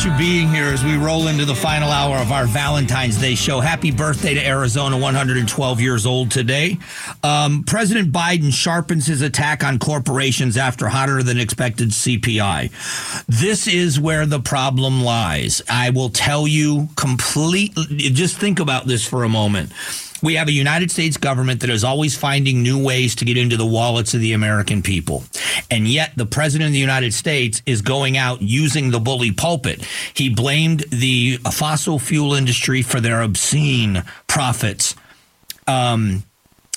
appreciate you being here as we roll into the final hour of our Valentine's Day show. Happy birthday to Arizona, 112 years old today. Um, President Biden sharpens his attack on corporations after hotter than expected CPI. This is where the problem lies. I will tell you completely, just think about this for a moment. We have a United States government that is always finding new ways to get into the wallets of the American people. And yet the president of the United States is going out using the bully pulpit. He blamed the fossil fuel industry for their obscene profits. Um,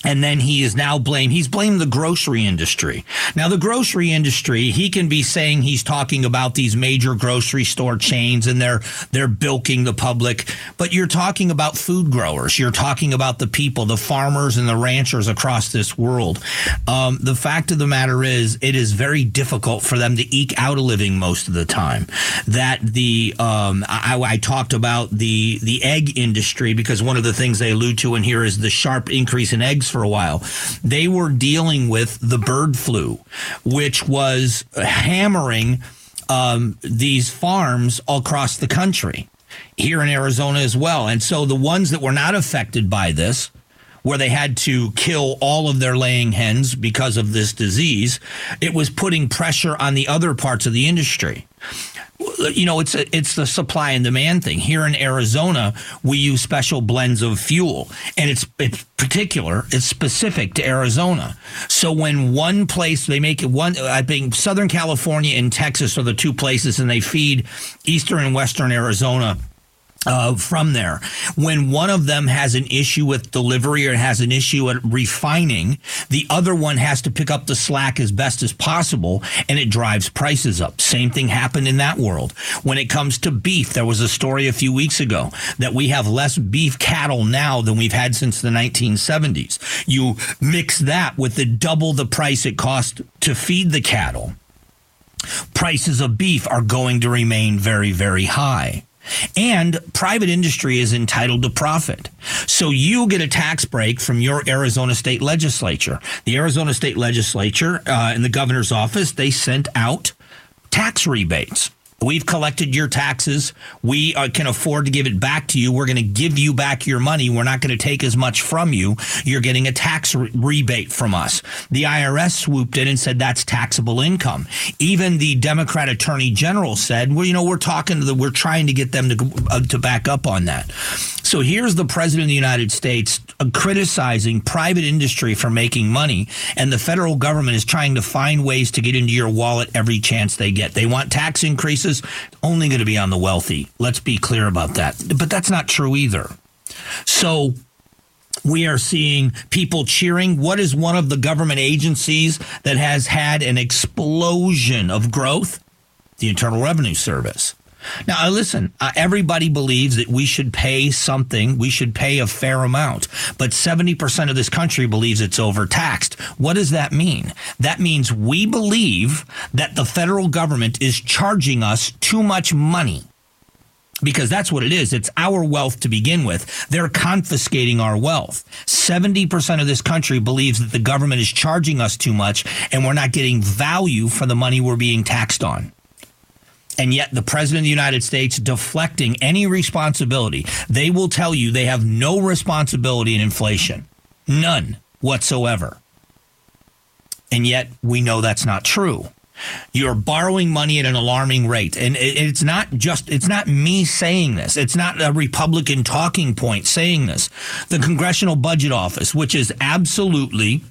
and then he is now blamed. He's blamed the grocery industry. Now, the grocery industry, he can be saying he's talking about these major grocery store chains and they're they're bilking the public, but you're talking about food growers. You're talking about the people, the farmers and the ranchers across this world. Um, the fact of the matter is, it is very difficult for them to eke out a living most of the time. That the um, I, I talked about the the egg industry because one of the things they allude to in here is the sharp increase in eggs for a while. They were dealing with the bird flu, which was hammering um, these farms across the country, here in Arizona as well. And so the ones that were not affected by this, where they had to kill all of their laying hens because of this disease, it was putting pressure on the other parts of the industry you know, it's a, it's the supply and demand thing. Here in Arizona, we use special blends of fuel, and it's it's particular, it's specific to Arizona. So when one place they make it one, I think Southern California and Texas are the two places, and they feed Eastern and Western Arizona uh, from there. When one of them has an issue with delivery or has an issue at refining, the other one has to pick up the slack as best as possible and it drives prices up. Same thing happened in that world. When it comes to beef, there was a story a few weeks ago that we have less beef cattle now than we've had since the 1970s. You mix that with the double the price it cost to feed the cattle. Prices of beef are going to remain very, very high. And private industry is entitled to profit. So you get a tax break from your Arizona state legislature. The Arizona state legislature uh, in the governor's office, they sent out tax rebates. We've collected your taxes. We uh, can afford to give it back to you. We're going to give you back your money. We're not going to take as much from you. You're getting a tax re- rebate from us. The IRS swooped in and said that's taxable income. Even the Democrat Attorney General said, "Well, you know, we're talking to the, we're trying to get them to uh, to back up on that." So here's the president of the United States uh, criticizing private industry for making money, and the federal government is trying to find ways to get into your wallet every chance they get. They want tax increases, only going to be on the wealthy. Let's be clear about that. But that's not true either. So we are seeing people cheering. What is one of the government agencies that has had an explosion of growth? The Internal Revenue Service. Now, listen, uh, everybody believes that we should pay something, we should pay a fair amount, but 70% of this country believes it's overtaxed. What does that mean? That means we believe that the federal government is charging us too much money. Because that's what it is. It's our wealth to begin with. They're confiscating our wealth. 70% of this country believes that the government is charging us too much and we're not getting value for the money we're being taxed on and yet the president of the United States deflecting any responsibility. They will tell you they have no responsibility in inflation, none whatsoever. And yet we know that's not true. You're borrowing money at an alarming rate. And it's not just, it's not me saying this. It's not a Republican talking point saying this. The Congressional Budget Office, which is absolutely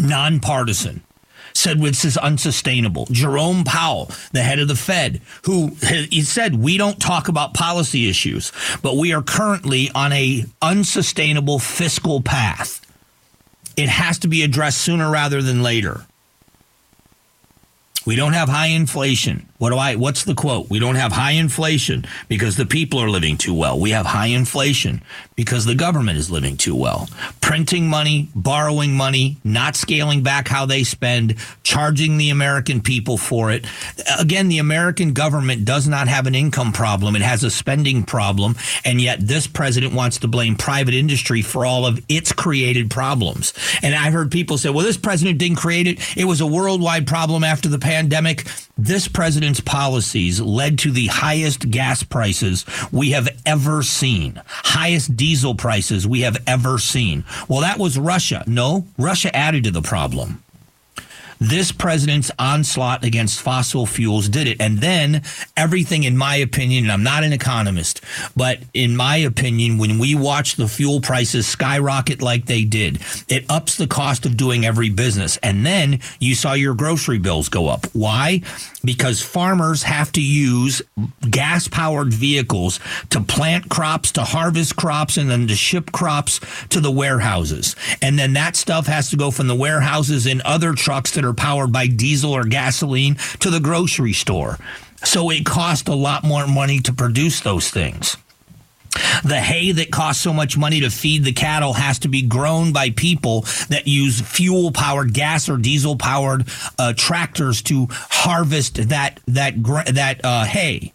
nonpartisan, said this is unsustainable. Jerome Powell, the head of the Fed, who he said we don't talk about policy issues, but we are currently on a unsustainable fiscal path. It has to be addressed sooner rather than later. We don't have high inflation. What do I what's the quote? We don't have high inflation because the people are living too well. We have high inflation because the government is living too well. Printing money, borrowing money, not scaling back how they spend, charging the American people for it. Again, the American government does not have an income problem. It has a spending problem, and yet this president wants to blame private industry for all of its created problems. And I've heard people say, "Well, this president didn't create it. It was a worldwide problem after the pandemic." This policies led to the highest gas prices we have ever seen, highest diesel prices we have ever seen. Well, that was Russia. No, Russia added to the problem. This president's onslaught against fossil fuels did it. And then everything, in my opinion, and I'm not an economist, but in my opinion, when we watch the fuel prices skyrocket like they did, it ups the cost of doing every business. And then you saw your grocery bills go up. Why? Because farmers have to use gas powered vehicles to plant crops, to harvest crops, and then to ship crops to the warehouses. And then that stuff has to go from the warehouses in other trucks that are are powered by diesel or gasoline to the grocery store. So it cost a lot more money to produce those things. The hay that costs so much money to feed the cattle has to be grown by people that use fuel powered gas or diesel powered uh, tractors to harvest that that that uh, hay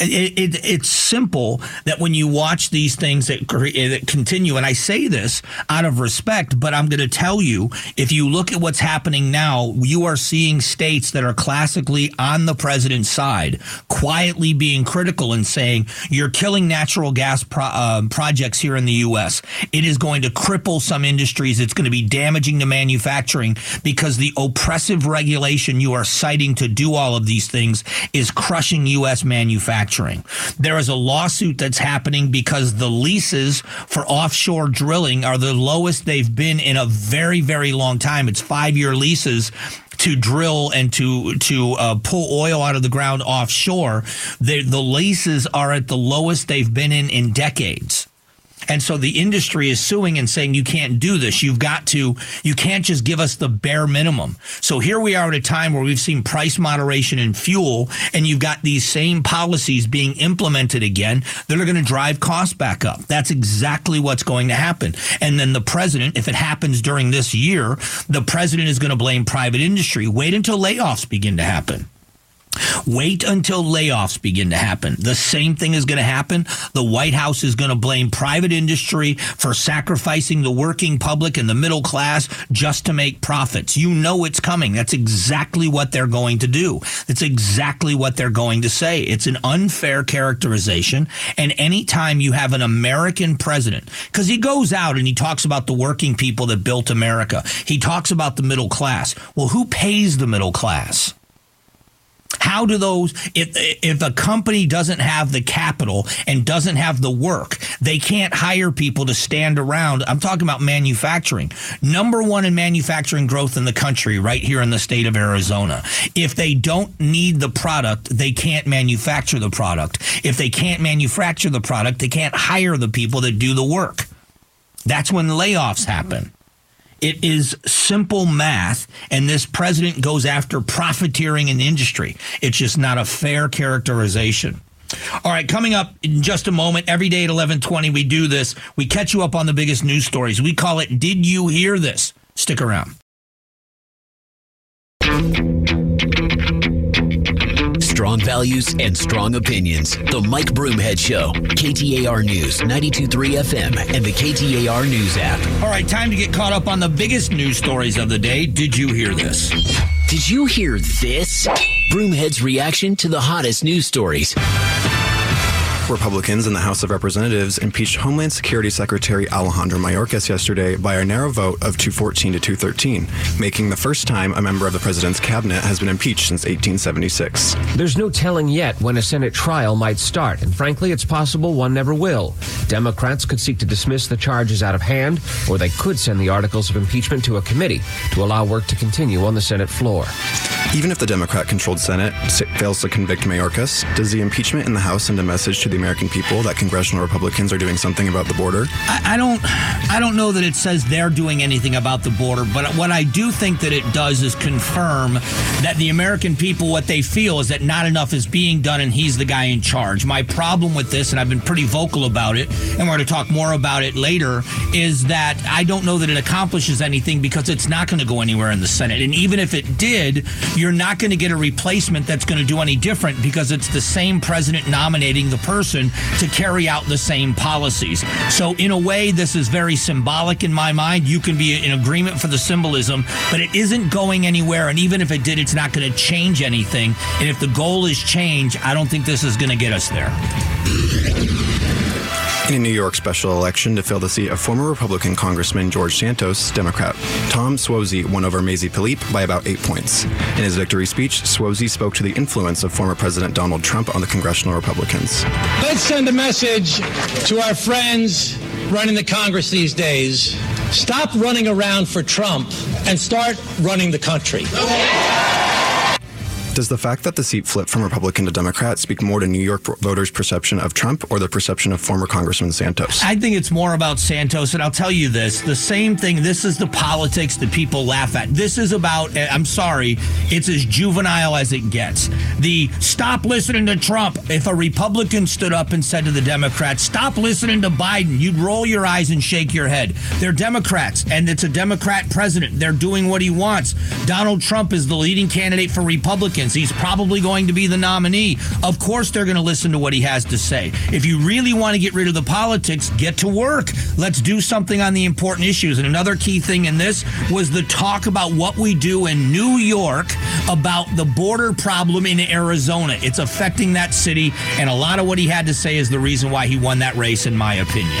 it, it, it's simple that when you watch these things that, that continue, and I say this out of respect, but I'm going to tell you if you look at what's happening now, you are seeing states that are classically on the president's side, quietly being critical and saying, you're killing natural gas pro- uh, projects here in the U.S. It is going to cripple some industries. It's going to be damaging to manufacturing because the oppressive regulation you are citing to do all of these things is crushing U.S. manufacturing manufacturing. There is a lawsuit that's happening because the leases for offshore drilling are the lowest they've been in a very, very long time. It's five year leases to drill and to to uh, pull oil out of the ground offshore. The, the leases are at the lowest they've been in in decades. And so the industry is suing and saying, you can't do this. You've got to, you can't just give us the bare minimum. So here we are at a time where we've seen price moderation in fuel and you've got these same policies being implemented again that are going to drive costs back up. That's exactly what's going to happen. And then the president, if it happens during this year, the president is going to blame private industry. Wait until layoffs begin to happen. Wait until layoffs begin to happen. The same thing is going to happen. The White House is going to blame private industry for sacrificing the working public and the middle class just to make profits. You know it's coming. That's exactly what they're going to do. That's exactly what they're going to say. It's an unfair characterization. And anytime you have an American president, because he goes out and he talks about the working people that built America, he talks about the middle class. Well, who pays the middle class? How do those if if a company doesn't have the capital and doesn't have the work, they can't hire people to stand around. I'm talking about manufacturing. Number 1 in manufacturing growth in the country right here in the state of Arizona. If they don't need the product, they can't manufacture the product. If they can't manufacture the product, they can't hire the people that do the work. That's when layoffs happen. It is simple math, and this president goes after profiteering in the industry. It's just not a fair characterization. All right, coming up in just a moment, every day at 1120, we do this. We catch you up on the biggest news stories. We call it Did You Hear This? Stick around. Strong values and strong opinions. The Mike Broomhead Show. KTAR News, 92.3 FM, and the KTAR News app. All right, time to get caught up on the biggest news stories of the day. Did you hear this? Did you hear this? Broomhead's reaction to the hottest news stories. Republicans in the House of Representatives impeached Homeland Security Secretary Alejandro Mayorkas yesterday by a narrow vote of 214 to 213, making the first time a member of the president's cabinet has been impeached since 1876. There's no telling yet when a Senate trial might start, and frankly, it's possible one never will. Democrats could seek to dismiss the charges out of hand, or they could send the articles of impeachment to a committee to allow work to continue on the Senate floor. Even if the Democrat controlled Senate fails to convict Mayorkas, does the impeachment in the House send a message to the the American people that congressional Republicans are doing something about the border? I, I don't. I don't know that it says they're doing anything about the border, but what I do think that it does is confirm that the American people, what they feel is that not enough is being done, and he's the guy in charge. My problem with this, and I've been pretty vocal about it, and we're going to talk more about it later, is that I don't know that it accomplishes anything because it's not going to go anywhere in the Senate, and even if it did, you're not going to get a replacement that's going to do any different because it's the same president nominating the person to carry out the same policies. So, in a way, this is very symbolic in my mind. You can be in agreement for the symbolism, but it isn't going anywhere. And even if it did, it's not going to change anything. And if the goal is change, I don't think this is going to get us there. In a New York special election to fill the seat of former Republican Congressman George Santos, Democrat Tom Suozzi won over Mazie Pilip by about eight points. In his victory speech, Suozzi spoke to the influence of former President Donald Trump on the congressional Republicans. Let's send a message to our friends running the Congress these days. Stop running around for Trump and start running the country. Does the fact that the seat flipped from Republican to Democrat speak more to New York voters' perception of Trump or the perception of former Congressman Santos? I think it's more about Santos, and I'll tell you this the same thing. This is the politics that people laugh at. This is about, eh, I'm sorry, it's as juvenile as it gets. The stop listening to Trump. If a Republican stood up and said to the Democrats, stop listening to Biden, you'd roll your eyes and shake your head. They're Democrats, and it's a Democrat president. They're doing what he wants. Donald Trump is the leading candidate for Republicans. He's probably going to be the nominee. Of course, they're going to listen to what he has to say. If you really want to get rid of the politics, get to work. Let's do something on the important issues. And another key thing in this was the talk about what we do in New York about the border problem in Arizona. It's affecting that city, and a lot of what he had to say is the reason why he won that race, in my opinion.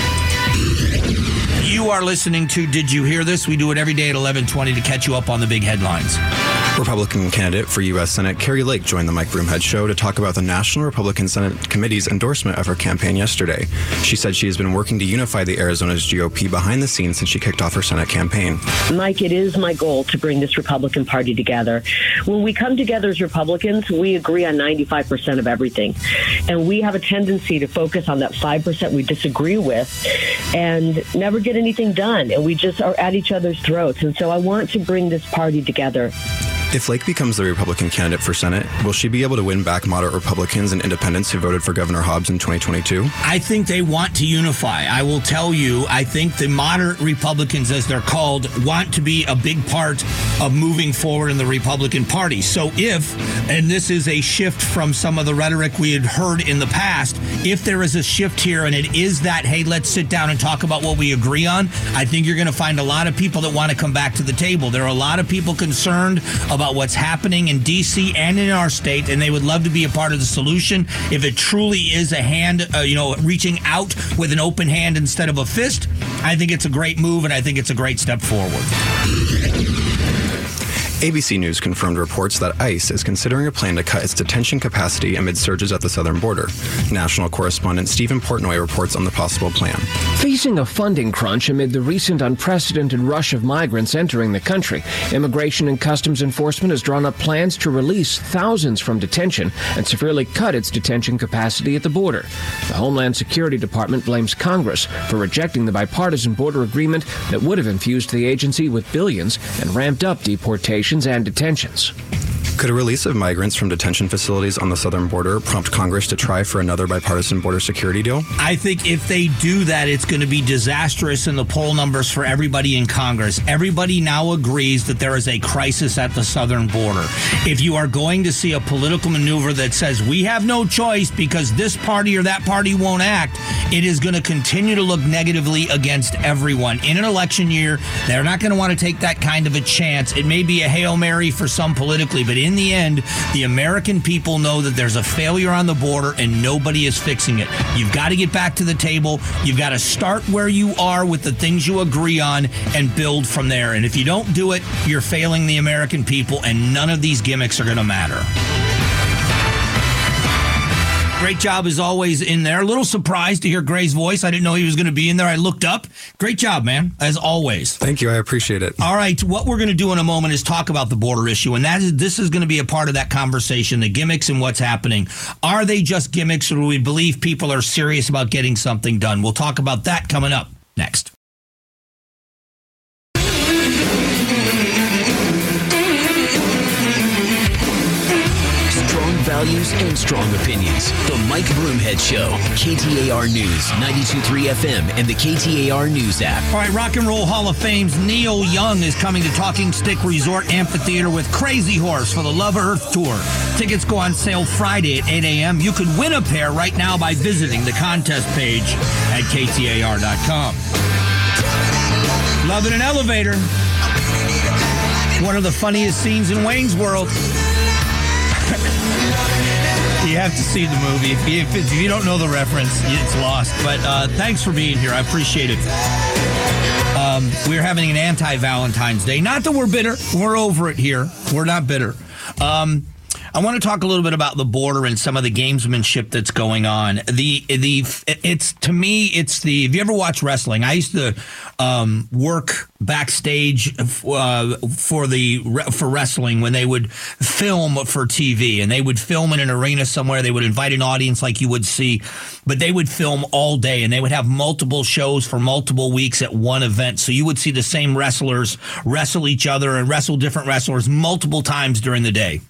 You are listening to Did You Hear This? We do it every day at 1120 to catch you up on the big headlines. Republican candidate for U.S. Senate Kari Lake joined the Mike Broomhead show to talk about the National Republican Senate Committee's endorsement of her campaign yesterday. She said she has been working to unify the Arizona's GOP behind the scenes since she kicked off her Senate campaign. Mike, it is my goal to bring this Republican Party together. When we come together as Republicans, we agree on 95% of everything. And we have a tendency to focus on that 5% we disagree with and never get anything done. And we just are at each other's throats. And so I want to bring this party together. If Lake becomes the Republican candidate for Senate, will she be able to win back moderate Republicans and independents who voted for Governor Hobbs in 2022? I think they want to unify. I will tell you, I think the moderate Republicans, as they're called, want to be a big part of moving forward in the Republican Party. So if, and this is a shift from some of the rhetoric we had heard in the past, if there is a shift here and it is that, hey, let's sit down and talk about what we agree on, I think you're going to find a lot of people that want to come back to the table. There are a lot of people concerned about what's happening in D.C. and in our state, and they would love to be a part of the solution. If it truly is a hand, uh, you know, reaching out with an open hand instead of a fist, I think it's a great move, and I think it's a great step forward. ABC News confirmed reports that ICE is considering a plan to cut its detention capacity amid surges at the southern border. National correspondent Stephen Portnoy reports on the possible plan. Facing a funding crunch amid the recent unprecedented rush of migrants entering the country, Immigration and Customs Enforcement has drawn up plans to release thousands from detention and severely cut its detention capacity at the border. The Homeland Security Department blames Congress for rejecting the bipartisan border agreement that would have infused the agency with billions and ramped up deportations and detentions. Could a release of migrants from detention facilities on the southern border prompt Congress to try for another bipartisan border security deal? I think if they do that, it's going to be disastrous in the poll numbers for everybody in Congress. Everybody now agrees that there is a crisis at the southern border. If you are going to see a political maneuver that says we have no choice because this party or that party won't act, it is going to continue to look negatively against everyone. In an election year, they're not going to want to take that kind of a chance. It may be a Hail Mary for some politically, but in the end, the American people know that there's a failure on the border and nobody is fixing it. You've got to get back to the table. You've got to start where you are with the things you agree on and build from there. And if you don't do it, you're failing the American people, and none of these gimmicks are going to matter. Great job as always in there. A little surprised to hear Gray's voice. I didn't know he was going to be in there. I looked up. Great job, man, as always. Thank you. I appreciate it. All right, what we're going to do in a moment is talk about the border issue, and that is this is going to be a part of that conversation. The gimmicks and what's happening. Are they just gimmicks, or do we believe people are serious about getting something done? We'll talk about that coming up next. Values and strong opinions. The Mike Broomhead Show. KTAR News, 92.3 FM, and the KTAR News app. All right, Rock and Roll Hall of Fame's Neil Young is coming to Talking Stick Resort Amphitheater with Crazy Horse for the Love Earth Tour. Tickets go on sale Friday at 8 a.m. You can win a pair right now by visiting the contest page at KTAR.com. Love in an elevator. One of the funniest scenes in Wayne's World. Have to see the movie. If you, if, if you don't know the reference, it's lost. But uh, thanks for being here. I appreciate it. Um, we're having an anti Valentine's Day. Not that we're bitter. We're over it here. We're not bitter. Um, I want to talk a little bit about the border and some of the gamesmanship that's going on. The the it's to me it's the. Have you ever watched wrestling? I used to um, work backstage uh, for the for wrestling when they would film for TV and they would film in an arena somewhere. They would invite an audience like you would see, but they would film all day and they would have multiple shows for multiple weeks at one event. So you would see the same wrestlers wrestle each other and wrestle different wrestlers multiple times during the day.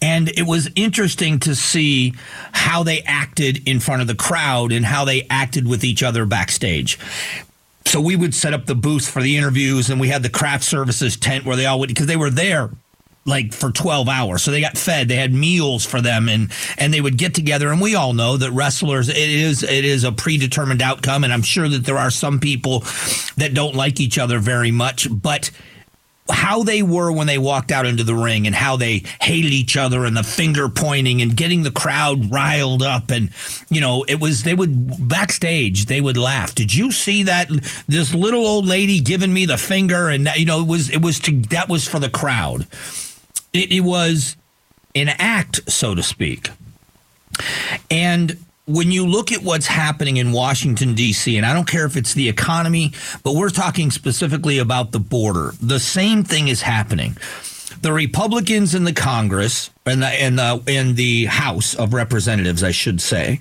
And it was interesting to see how they acted in front of the crowd and how they acted with each other backstage. So we would set up the booth for the interviews, and we had the craft services tent where they all would because they were there like for 12 hours. So they got fed they had meals for them and and they would get together. And we all know that wrestlers it is it is a predetermined outcome and i'm sure that there are some people that don't like each other very much. But how they were when they walked out into the ring and how they hated each other and the finger pointing and getting the crowd riled up and you know it was they would backstage they would laugh. Did you see that this little old lady giving me the finger and you know it was it was to that was for the crowd. It, it was an act so to speak. And when you look at what's happening in Washington, D.C., and I don't care if it's the economy, but we're talking specifically about the border, the same thing is happening. The Republicans in the Congress and the, and the, in the House of Representatives, I should say,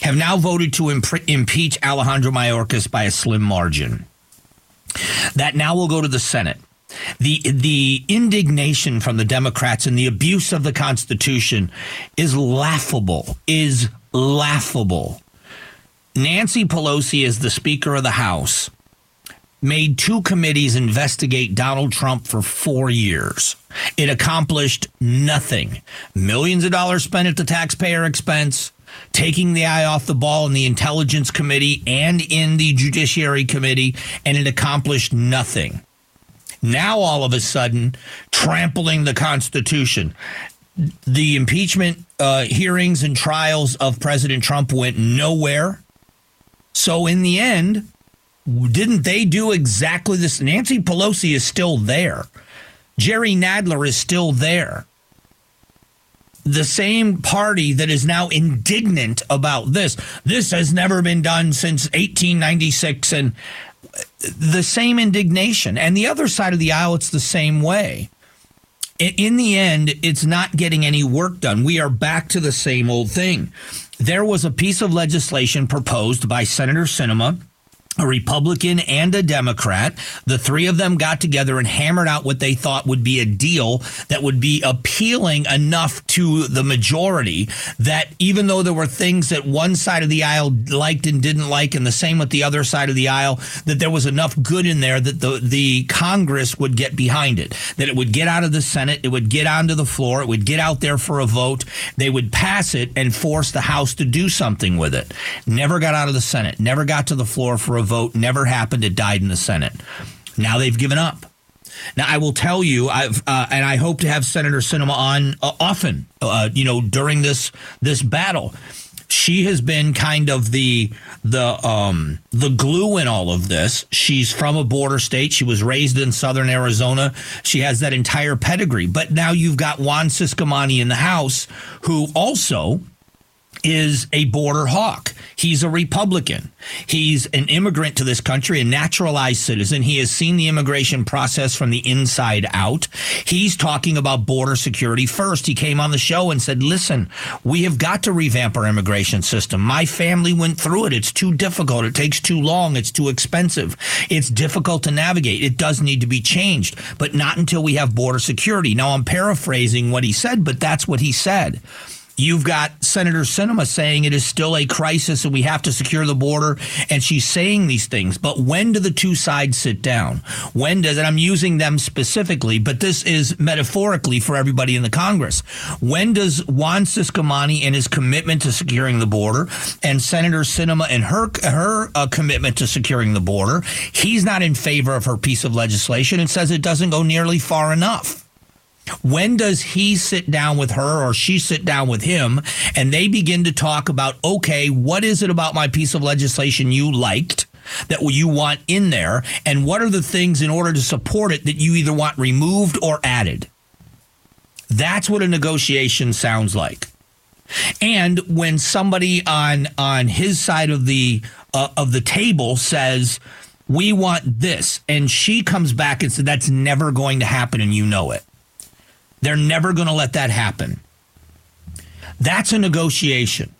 have now voted to imp- impeach Alejandro Mayorkas by a slim margin. That now will go to the Senate. The the indignation from the Democrats and the abuse of the Constitution is laughable, is laughable. Nancy Pelosi, as the Speaker of the House, made two committees investigate Donald Trump for four years. It accomplished nothing. Millions of dollars spent at the taxpayer expense, taking the eye off the ball in the Intelligence Committee and in the Judiciary Committee, and it accomplished nothing. Now, all of a sudden, trampling the Constitution the impeachment uh, hearings and trials of President Trump went nowhere. So, in the end, didn't they do exactly this? Nancy Pelosi is still there. Jerry Nadler is still there. The same party that is now indignant about this. This has never been done since 1896. And the same indignation. And the other side of the aisle, it's the same way in the end, it's not getting any work done. We are back to the same old thing. There was a piece of legislation proposed by Senator Sinema a Republican and a Democrat. The three of them got together and hammered out what they thought would be a deal that would be appealing enough to the majority that even though there were things that one side of the aisle liked and didn't like, and the same with the other side of the aisle, that there was enough good in there that the, the Congress would get behind it, that it would get out of the Senate, it would get onto the floor, it would get out there for a vote, they would pass it and force the House to do something with it. Never got out of the Senate, never got to the floor for a vote never happened. It died in the Senate. Now they've given up. Now I will tell you, I've uh, and I hope to have Senator Sinema on uh, often. Uh, you know, during this this battle, she has been kind of the the um the glue in all of this. She's from a border state. She was raised in southern Arizona. She has that entire pedigree. But now you've got Juan Ciscomani in the House, who also is a border hawk. He's a Republican. He's an immigrant to this country, a naturalized citizen. He has seen the immigration process from the inside out. He's talking about border security first. He came on the show and said, listen, we have got to revamp our immigration system. My family went through it. It's too difficult. It takes too long. It's too expensive. It's difficult to navigate. It does need to be changed, but not until we have border security. Now, I'm paraphrasing what he said, but that's what he said. You've got Senator Sinema saying it is still a crisis and we have to secure the border. And she's saying these things. But when do the two sides sit down? When does, and I'm using them specifically, but this is metaphorically for everybody in the Congress. When does Juan Ciscomani and his commitment to securing the border and Senator Sinema and her, her uh, commitment to securing the border, he's not in favor of her piece of legislation and says it doesn't go nearly far enough. When does he sit down with her or she sit down with him and they begin to talk about, okay, what is it about my piece of legislation you liked? That you want in there, and what are the things in order to support it that you either want removed or added? That's what a negotiation sounds like. And when somebody on on his side of the uh, of the table says, "We want this," and she comes back and says, "That's never going to happen," and you know it they're never going to let that happen. That's a negotiation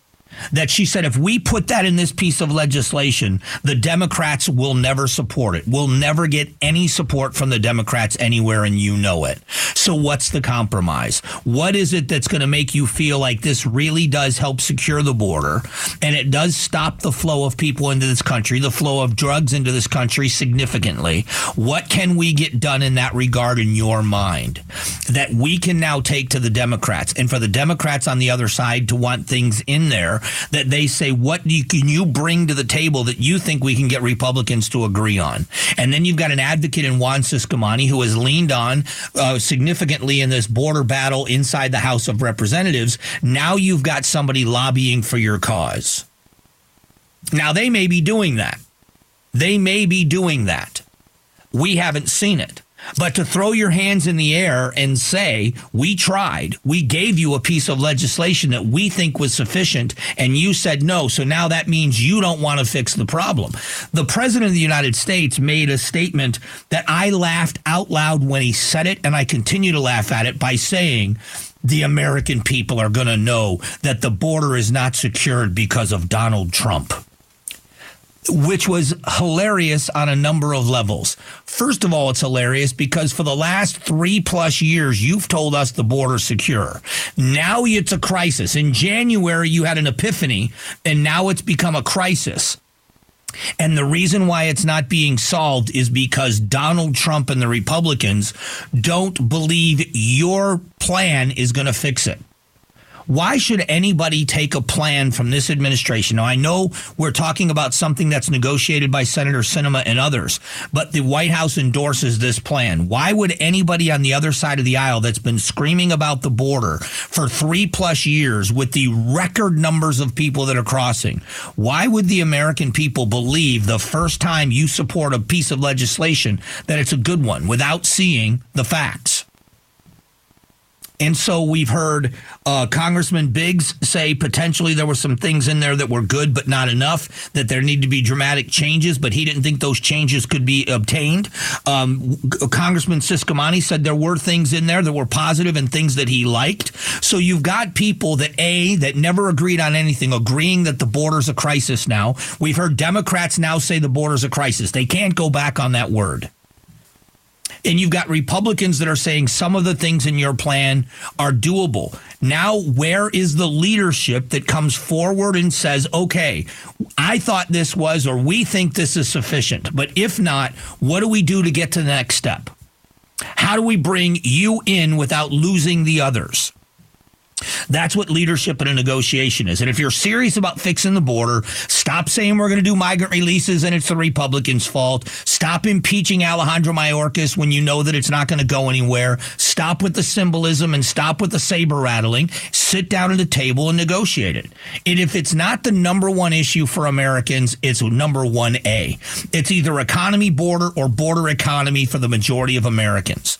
that she said if we put that in this piece of legislation, the Democrats will never support it. We'll never get any support from the Democrats anywhere, and you know it. So, what's the compromise? What is it that's going to make you feel like this really does help secure the border and it does stop the flow of people into this country, the flow of drugs into this country significantly? What can we get done in that regard in your mind that we can now take to the Democrats? And for the Democrats on the other side to want things in there that they say, what you, can you bring to the table that you think we can get Republicans to agree on? And then you've got an advocate in Juan Ciscomani who has leaned on uh, significantly in this border battle inside the House of Representatives. Now you've got somebody lobbying for your cause. Now they may be doing that. They may be doing that. We haven't seen it. But to throw your hands in the air and say, we tried, we gave you a piece of legislation that we think was sufficient, and you said no. So now that means you don't want to fix the problem. The president of the United States made a statement that I laughed out loud when he said it, and I continue to laugh at it by saying, the American people are going to know that the border is not secured because of Donald Trump which was hilarious on a number of levels. First of all, it's hilarious because for the last three plus years, you've told us the border's secure. Now it's a crisis. In January, you had an epiphany, and now it's become a crisis. And the reason why it's not being solved is because Donald Trump and the Republicans don't believe your plan is going to fix it. Why should anybody take a plan from this administration? Now, I know we're talking about something that's negotiated by Senator Sinema and others, but the White House endorses this plan. Why would anybody on the other side of the aisle that's been screaming about the border for three plus years with the record numbers of people that are crossing, why would the American people believe the first time you support a piece of legislation that it's a good one without seeing the facts? And so we've heard uh, Congressman Biggs say potentially there were some things in there that were good, but not enough, that there need to be dramatic changes, but he didn't think those changes could be obtained. Um, Congressman Ciscomani said there were things in there that were positive and things that he liked. So you've got people that, A, that never agreed on anything, agreeing that the border's a crisis now. We've heard Democrats now say the border's a crisis. They can't go back on that word. And you've got Republicans that are saying some of the things in your plan are doable. Now, where is the leadership that comes forward and says, okay, I thought this was, or we think this is sufficient, but if not, what do we do to get to the next step? How do we bring you in without losing the others? That's what leadership in a negotiation is. And if you're serious about fixing the border, stop saying we're going to do migrant releases and it's the Republicans' fault. Stop impeaching Alejandro Mayorkas when you know that it's not going to go anywhere. Stop with the symbolism and stop with the saber rattling. Sit down at the table and negotiate it. And if it's not the number one issue for Americans, it's number one A. It's either economy border or border economy for the majority of Americans.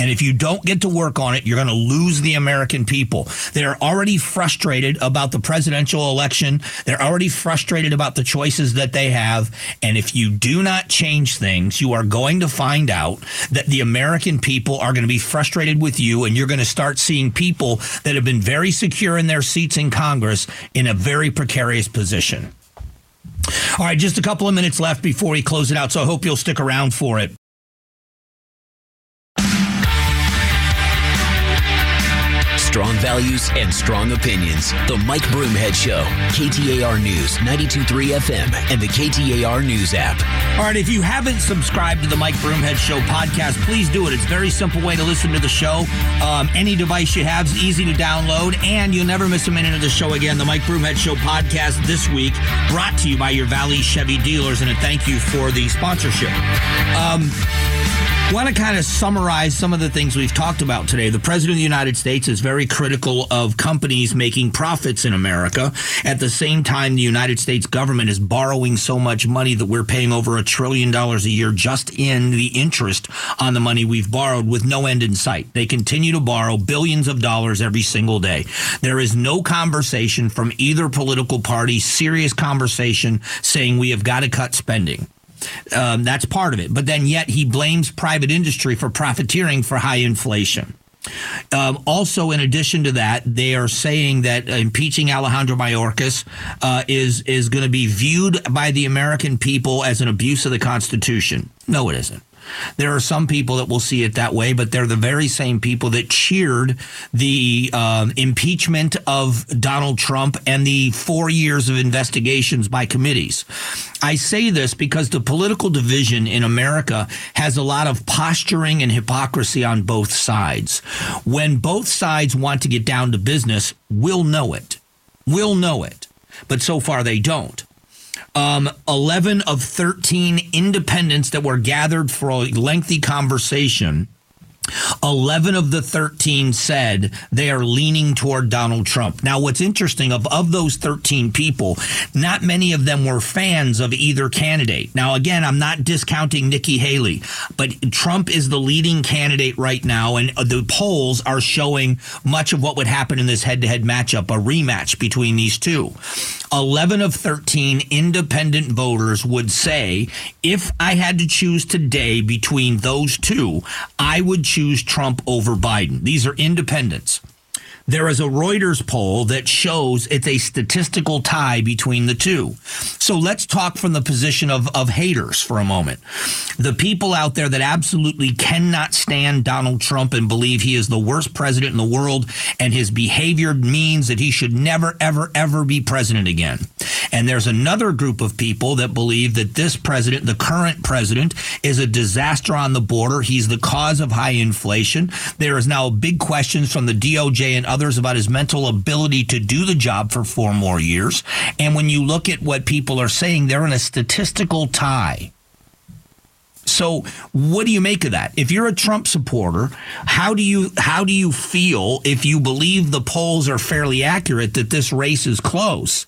And if you don't get to work on it, you're going to lose the American people. They're already frustrated about the presidential election. They're already frustrated about the choices that they have. And if you do not change things, you are going to find out that the American people are going to be frustrated with you. And you're going to start seeing people that have been very secure in their seats in Congress in a very precarious position. All right, just a couple of minutes left before we close it out. So I hope you'll stick around for it. Strong values and strong opinions. The Mike Broomhead Show. KTAR News, 923 FM, and the KTAR News app. All right, if you haven't subscribed to the Mike Broomhead Show podcast, please do it. It's a very simple way to listen to the show. Um, any device you have is easy to download, and you'll never miss a minute of the show again. The Mike Broomhead Show podcast this week, brought to you by your Valley Chevy dealers, and a thank you for the sponsorship. Um, want to kind of summarize some of the things we've talked about today. The President of the United States is very critical of companies making profits in America. At the same time, the United States government is borrowing so much money that we're paying over a trillion dollars a year just in the interest on the money we've borrowed with no end in sight. They continue to borrow billions of dollars every single day. There is no conversation from either political party, serious conversation saying we have got to cut spending. Um, that's part of it. But then yet he blames private industry for profiteering for high inflation. Um, also, in addition to that, they are saying that impeaching Alejandro Mayorkas uh, is is going to be viewed by the American people as an abuse of the Constitution. No, it isn't. There are some people that will see it that way, but they're the very same people that cheered the um, impeachment of Donald Trump and the four years of investigations by committees. I say this because the political division in America has a lot of posturing and hypocrisy on both sides. When both sides want to get down to business, we'll know it. We'll know it. But so far they don't um, 11 of 13 independents that were gathered for a lengthy conversation 11 of the 13 said they are leaning toward Donald Trump. Now, what's interesting of, of those 13 people, not many of them were fans of either candidate. Now, again, I'm not discounting Nikki Haley, but Trump is the leading candidate right now, and uh, the polls are showing much of what would happen in this head to head matchup, a rematch between these two. 11 of 13 independent voters would say, if I had to choose today between those two, I would choose choose Trump over Biden. These are independents. There is a Reuters poll that shows it's a statistical tie between the two. So let's talk from the position of, of haters for a moment. The people out there that absolutely cannot stand Donald Trump and believe he is the worst president in the world and his behavior means that he should never, ever, ever be president again. And there's another group of people that believe that this president, the current president, is a disaster on the border. He's the cause of high inflation. There is now big questions from the DOJ and others about his mental ability to do the job for four more years. And when you look at what people are saying, they're in a statistical tie so, what do you make of that? If you're a Trump supporter, how do you how do you feel if you believe the polls are fairly accurate that this race is close?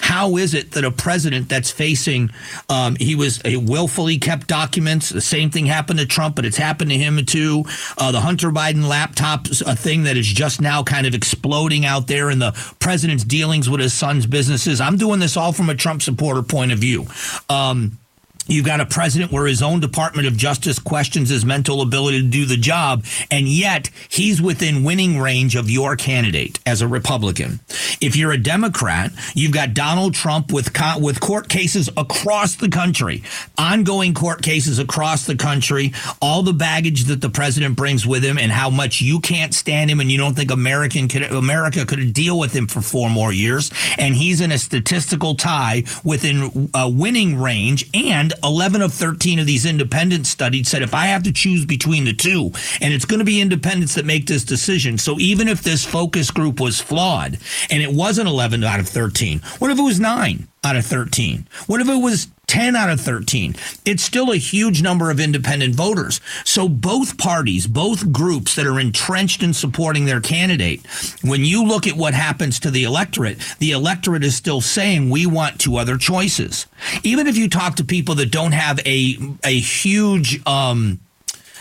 How is it that a president that's facing um, he was a willfully kept documents? The same thing happened to Trump, but it's happened to him too. Uh, the Hunter Biden laptop, a thing that is just now kind of exploding out there in the president's dealings with his son's businesses. I'm doing this all from a Trump supporter point of view. Um, You've got a president where his own Department of Justice questions his mental ability to do the job, and yet he's within winning range of your candidate as a Republican. If you're a Democrat, you've got Donald Trump with with court cases across the country, ongoing court cases across the country, all the baggage that the president brings with him, and how much you can't stand him, and you don't think American could, America could deal with him for four more years, and he's in a statistical tie within a winning range and 11 of 13 of these independent studies said if I have to choose between the two, and it's going to be independents that make this decision. So even if this focus group was flawed and it wasn't 11 out of 13, what if it was 9 out of 13? What if it was 10 out of 13. It's still a huge number of independent voters. So both parties, both groups that are entrenched in supporting their candidate, when you look at what happens to the electorate, the electorate is still saying we want two other choices. Even if you talk to people that don't have a a huge um,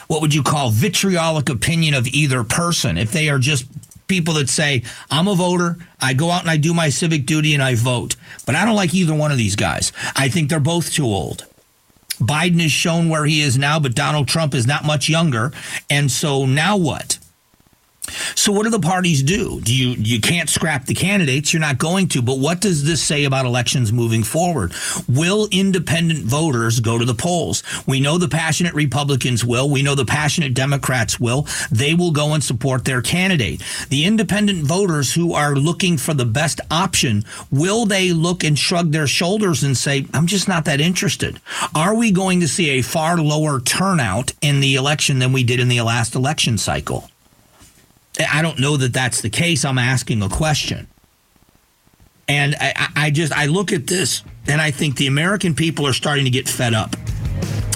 what would you call vitriolic opinion of either person. If they are just people that say, I'm a voter, I go out and I do my civic duty and I vote. But I don't like either one of these guys. I think they're both too old. Biden has shown where he is now, but Donald Trump is not much younger. And so now what? So what do the parties do? Do you you can't scrap the candidates? You're not going to. But what does this say about elections moving forward? Will independent voters go to the polls? We know the passionate Republicans will. We know the passionate Democrats will. They will go and support their candidate. The independent voters who are looking for the best option, will they look and shrug their shoulders and say, "I'm just not that interested"? Are we going to see a far lower turnout in the election than we did in the last election cycle? I don't know that that's the case. I'm asking a question. And I, I just, I look at this and I think the American people are starting to get fed up.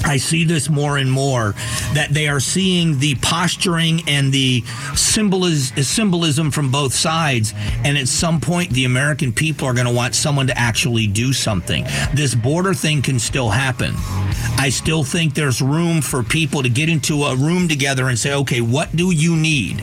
I see this more and more that they are seeing the posturing and the symbolism from both sides. And at some point, the American people are going to want someone to actually do something. This border thing can still happen. I still think there's room for people to get into a room together and say, okay, what do you need?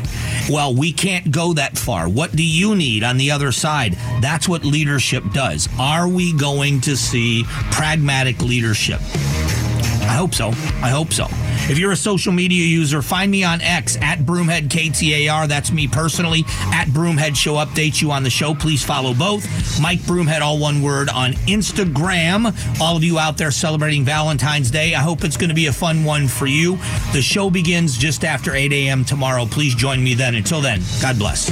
Well, we can't go that far. What do you need on the other side? That's what leadership does. Are we going to see pragmatic leadership? I hope so. I hope so. If you're a social media user, find me on X at Broomhead KTAR. That's me personally. At Broomhead Show updates you on the show. Please follow both. Mike Broomhead, all one word, on Instagram. All of you out there celebrating Valentine's Day, I hope it's going to be a fun one for you. The show begins just after 8 a.m. tomorrow. Please join me then. Until then, God bless.